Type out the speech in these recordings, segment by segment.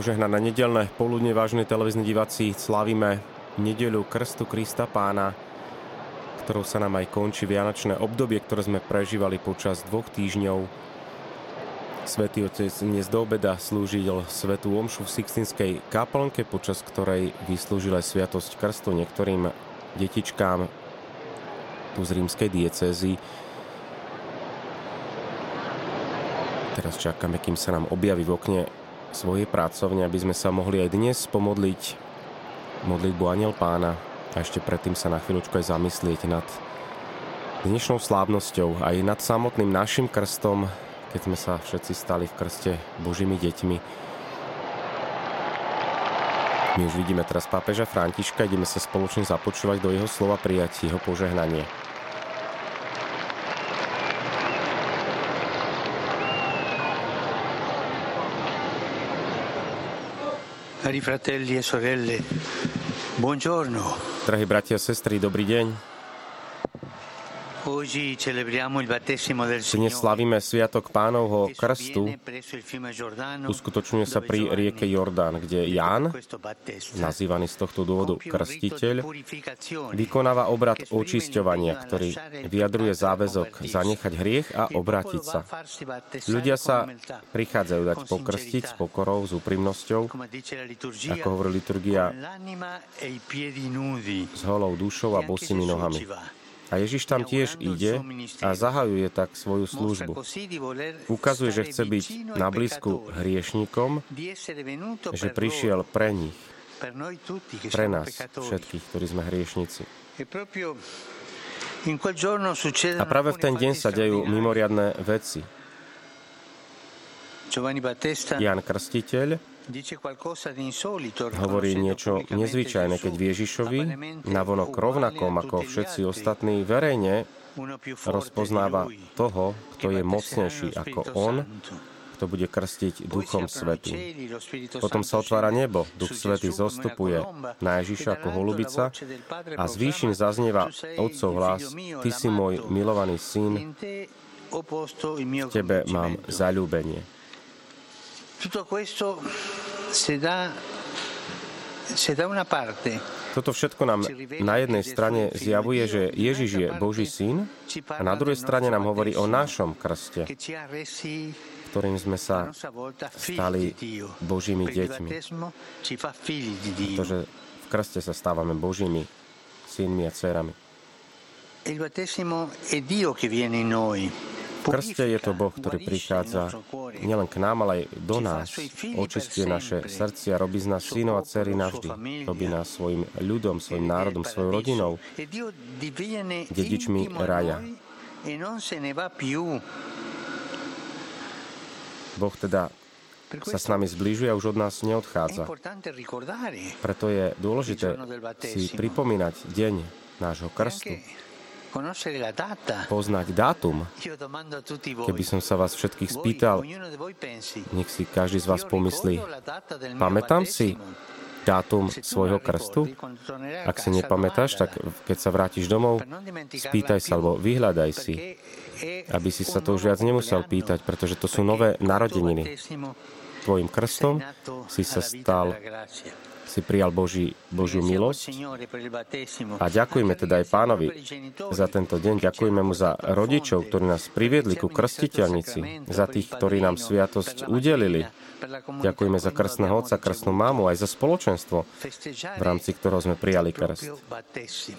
Požehnané nedelné poludne, vážne televízni diváci, slávime nedeľu Krstu Krista Pána, ktorou sa nám aj končí vianočné obdobie, ktoré sme prežívali počas dvoch týždňov. Svetý Otec dnes do obeda slúžil svetú omšu v Sixtinskej kaplnke, počas ktorej vyslúžil aj sviatosť krstu niektorým detičkám tu z rímskej diecézy. Teraz čakáme, kým sa nám objaví v okne svojej pracovne, aby sme sa mohli aj dnes pomodliť modlitbu Aniel Pána a ešte predtým sa na chvíľučku aj zamyslieť nad dnešnou slávnosťou aj nad samotným našim krstom, keď sme sa všetci stali v krste Božími deťmi. My už vidíme teraz pápeža Františka, ideme sa spoločne započúvať do jeho slova prijať jeho požehnanie. Cari fratelli e sorelle, buongiorno. Drahí bratia a sestry, dobrý deň. Dnes slavíme Sviatok pánovho krstu. Uskutočňuje sa pri rieke Jordán, kde Ján, nazývaný z tohto dôvodu krstiteľ, vykonáva obrad očisťovania, ktorý vyjadruje záväzok zanechať hriech a obrátiť sa. Ľudia sa prichádzajú dať pokrstiť s pokorou, s úprimnosťou, ako hovorí liturgia, s holou dušou a bosými nohami. A Ježiš tam tiež ide a zahajuje tak svoju službu. Ukazuje, že chce byť na blízku hriešnikom, že prišiel pre nich, pre nás všetkých, ktorí sme hriešnici. A práve v ten deň sa dejú mimoriadné veci. Jan Krstiteľ hovorí niečo nezvyčajné, keď Ježišovi, navonok rovnakom ako všetci ostatní, verejne rozpoznáva toho, kto je mocnejší ako on, kto bude krstiť Duchom Svetým. Potom sa otvára nebo, Duch Svetý zostupuje na Ježiša ako holubica a z výšin zaznieva Otcov hlas, Ty si môj milovaný syn, v Tebe mám zalúbenie. Se dà, se da una parte toto všetko nám na jednej strane zjavuje, že Ježiš je Boží syn a na druhej strane nám hovorí o našom krste, ktorým sme sa stali Božími deťmi. Pretože v krste sa stávame Božími synmi a dcerami. Il battesimo è Dio che viene in noi krste je to Boh, ktorý prichádza nielen k nám, ale aj do nás. Očistuje naše srdcia, robí z nás synov a dcery navždy. Robí nás svojim ľudom, svojim národom, svojou rodinou, dedičmi raja. Boh teda sa s nami zbližuje a už od nás neodchádza. Preto je dôležité si pripomínať deň nášho krstu poznať dátum. Keby som sa vás všetkých spýtal, nech si každý z vás pomyslí, pamätám si dátum svojho krstu? Ak si nepamätáš, tak keď sa vrátiš domov, spýtaj sa alebo vyhľadaj si, aby si sa to už viac nemusel pýtať, pretože to sú nové narodeniny. Tvojim krstom si sa stal si prijal Boží, Božiu milosť. A ďakujeme teda aj pánovi za tento deň. Ďakujeme mu za rodičov, ktorí nás priviedli ku krstiteľnici, za tých, ktorí nám sviatosť udelili. Ďakujeme za krstného otca, krstnú mámu, aj za spoločenstvo, v rámci ktorého sme prijali krst.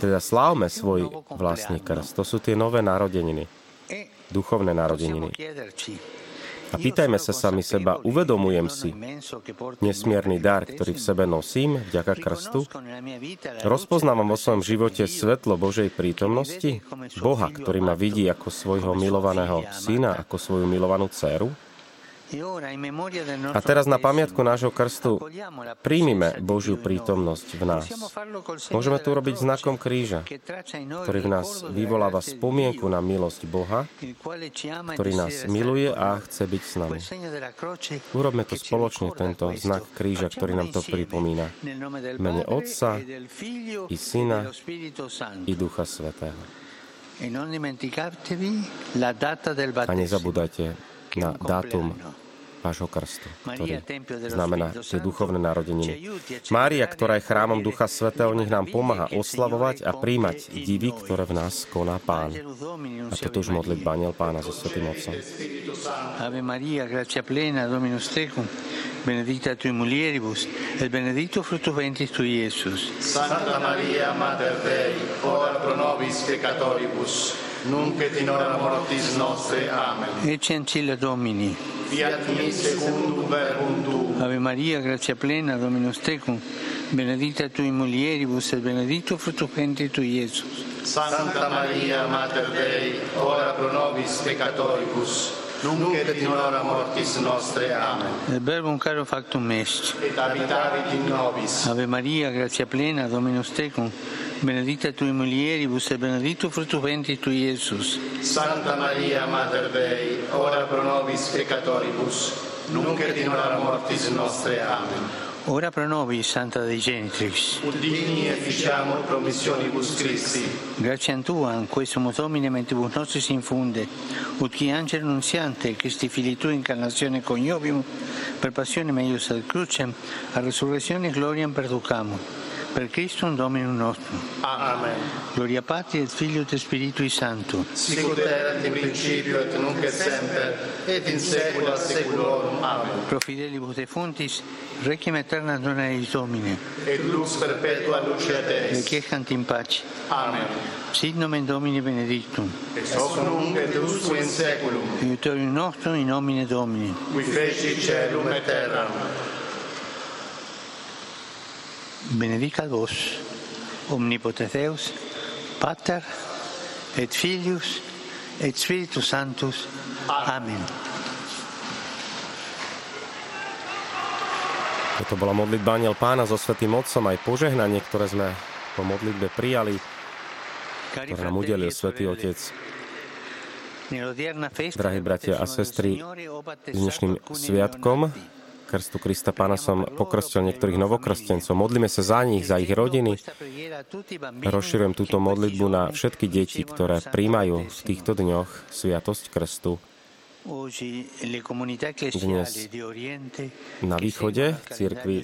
Teda slávme svoj vlastný krst. To sú tie nové narodeniny, duchovné narodeniny. A pýtajme sa sami seba, uvedomujem si nesmierny dar, ktorý v sebe nosím vďaka krstu? Rozpoznávam vo svojom živote svetlo Božej prítomnosti? Boha, ktorý ma vidí ako svojho milovaného syna, ako svoju milovanú dceru? A teraz na pamiatku nášho krstu príjmime Božiu prítomnosť v nás. Môžeme to urobiť znakom kríža, ktorý v nás vyvoláva spomienku na milosť Boha, ktorý nás miluje a chce byť s nami. Urobme to spoločne, tento znak kríža, ktorý nám to pripomína. Mene Otca i Syna i Ducha Svetého. A nezabúdajte na dátum vášho krstu, ktorý znamená tie duchovné narodeniny. Mária, ktorá je chrámom Ducha Svetého, nech nám pomáha oslavovať a príjmať divy, ktoré v nás koná Pán. A toto už modliť Baniel Pána so Svetým Otcom. Ave Maria, gracia plena, Dominus tecum, benedicta tui mulieribus, et benedictus fructus ventris tui, Iesus. Santa Maria, Mater Dei, ora pro nobis peccatoribus, nunc et in hora mortis nostre. Amen. Ecce ancilla Domini. Fiat mi secundum verbum tu. Ave Maria, grazia plena, Dominus tecum, benedicta tui mulieribus et benedictus fructus ventris tui, Iesus. Santa Maria, Mater Dei, ora pro nobis peccatoribus, nunc et in hora mortis nostre. Amen. Il verbum caro factum est. Et habitavit in nobis. Ave Maria, grazia plena, Dominus tecum, benedicta tui mulieribus e benedictus fructus ventris tui, Iesus. Santa Maria, Mater Dei, ora pro nobis peccatoribus, nunc et in hora mortis nostre. Amen. Ora pro nobis, Santa Dei Genitrix. Ut digni efficiamo promissionibus Christi. Grazie a Tua, in questo Domine, mentibus nostris infunde, ut chi angelo nunziante, Christi fili Tu, incarnazione coniovium, per passione meius ad crucem, a resurrezione gloriam perducamo per Cristo un Domino nostro. Amen. Gloria Patri et Figlio et Spiritui Santo. Sicut erat in principio et nunc et semper et in saecula saeculorum. Amen. Pro fidelibus defuntis requiem aeterna dona eis Domine. Et lux perpetua luce Deis. Requiescant in pace. Amen. Sit nomen Domini benedictum. Ex hoc nunc et usque in saeculum. Aiutorium nostrum in nomine Domini. Qui feci celum et terram benedicat vos, omnipotens Deus, Pater, et Filius, et Spiritus Sanctus. Amen. Toto bola modlitba Aniel Pána so Svetým Otcom, aj požehnanie, ktoré sme po modlitbe prijali, ktoré nám udelil Svetý Otec. Drahí bratia a sestry, dnešným sviatkom krstu Krista Pána som pokrstil niektorých novokrstencov. Modlíme sa za nich, za ich rodiny. Rozširujem túto modlitbu na všetky deti, ktoré príjmajú v týchto dňoch sviatosť krstu. Dnes na východe církvy,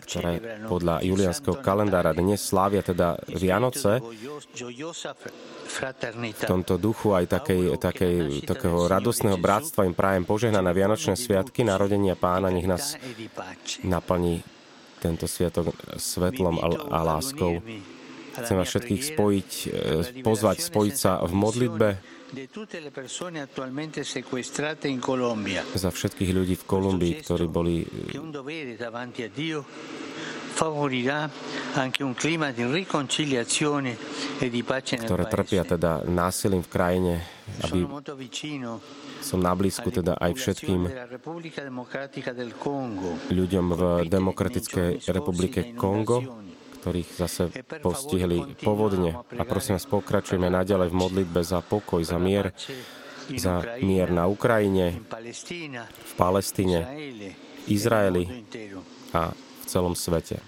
ktoré podľa julianského kalendára dnes slávia teda Vianoce, v tomto duchu aj takej, takej, takého radosného bratstva im prajem požehnané Vianočné sviatky, narodenia pána, nech nás naplní tento sviatok svetlom a, a láskou. Chcem vás všetkých spojiť, eh, pozvať, spojiť sa v modlitbe za všetkých ľudí v Kolumbii, ktorí boli ktoré trpia teda násilím v krajine, aby som na blízku teda aj všetkým ľuďom v Demokratickej republike Kongo, ktorých zase postihli povodne. A prosím vás, pokračujeme naďalej v modlitbe za pokoj, za mier, za mier na Ukrajine, v Palestíne, Izraeli a v celom svete.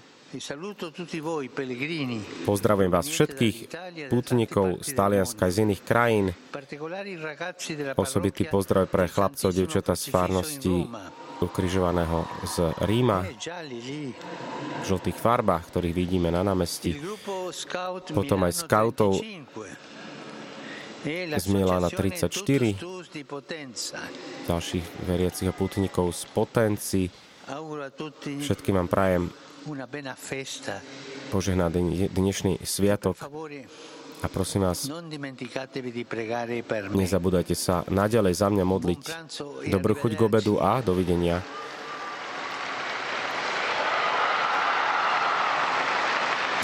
Pozdravujem vás všetkých putníkov z Talianska aj z iných krajín. Osobitý pozdrav pre chlapcov, devčata z farnosti ukrižovaného z Ríma v žltých farbách, ktorých vidíme na námestí. Potom aj skautov z Milána 34, ďalších veriacich a putníkov z Potenci. Všetkým vám prajem požehnaný dnešný sviatok a prosím vás, nezabúdajte sa naďalej za mňa modliť. Dobrú chuť k obedu a dovidenia.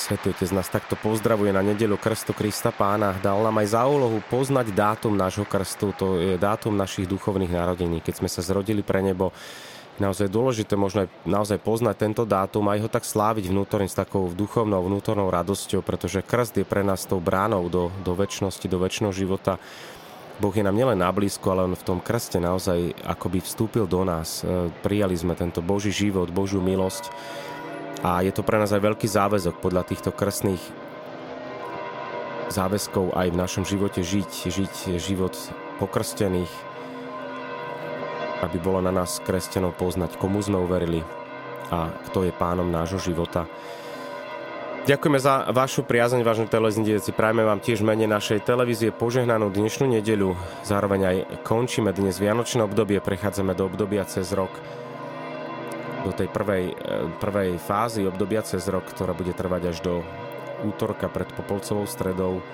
Svetý Otec nás takto pozdravuje na nedelu Krstu Krista Pána. Dal nám aj za úlohu poznať dátum nášho krstu, to je dátum našich duchovných narodení. Keď sme sa zrodili pre nebo, naozaj dôležité možno aj naozaj poznať tento dátum a ho tak sláviť vnútorne s takou duchovnou, vnútornou radosťou, pretože krst je pre nás tou bránou do, do väčšnosti, do väčšného života. Boh je nám nielen na blízko, ale on v tom krste naozaj akoby vstúpil do nás. E, prijali sme tento Boží život, Božiu milosť a je to pre nás aj veľký záväzok podľa týchto krstných záväzkov aj v našom živote žiť, žiť život pokrstených, aby bolo na nás kresťanov poznať, komu sme uverili a kto je pánom nášho života. Ďakujeme za vašu priazeň, vážne televízni diváci. Prajme vám tiež mene našej televízie požehnanú dnešnú nedeľu. Zároveň aj končíme dnes Vianočné obdobie, prechádzame do obdobia cez rok do tej prvej, e, prvej fázy obdobia cez rok, ktorá bude trvať až do útorka pred Popolcovou stredou.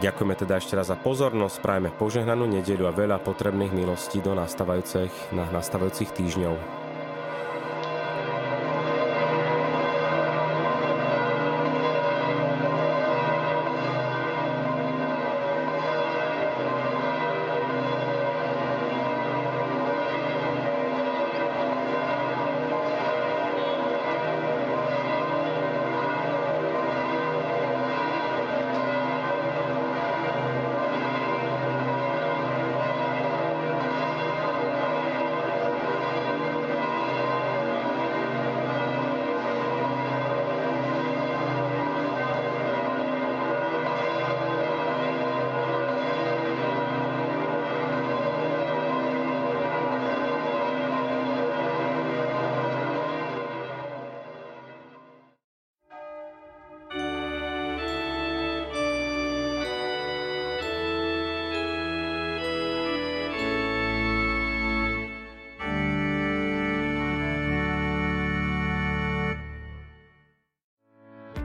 Ďakujeme teda ešte raz za pozornosť, prajeme požehnanú nedeľu a veľa potrebných milostí do nastávajúcich, na nastávajúcich týždňov.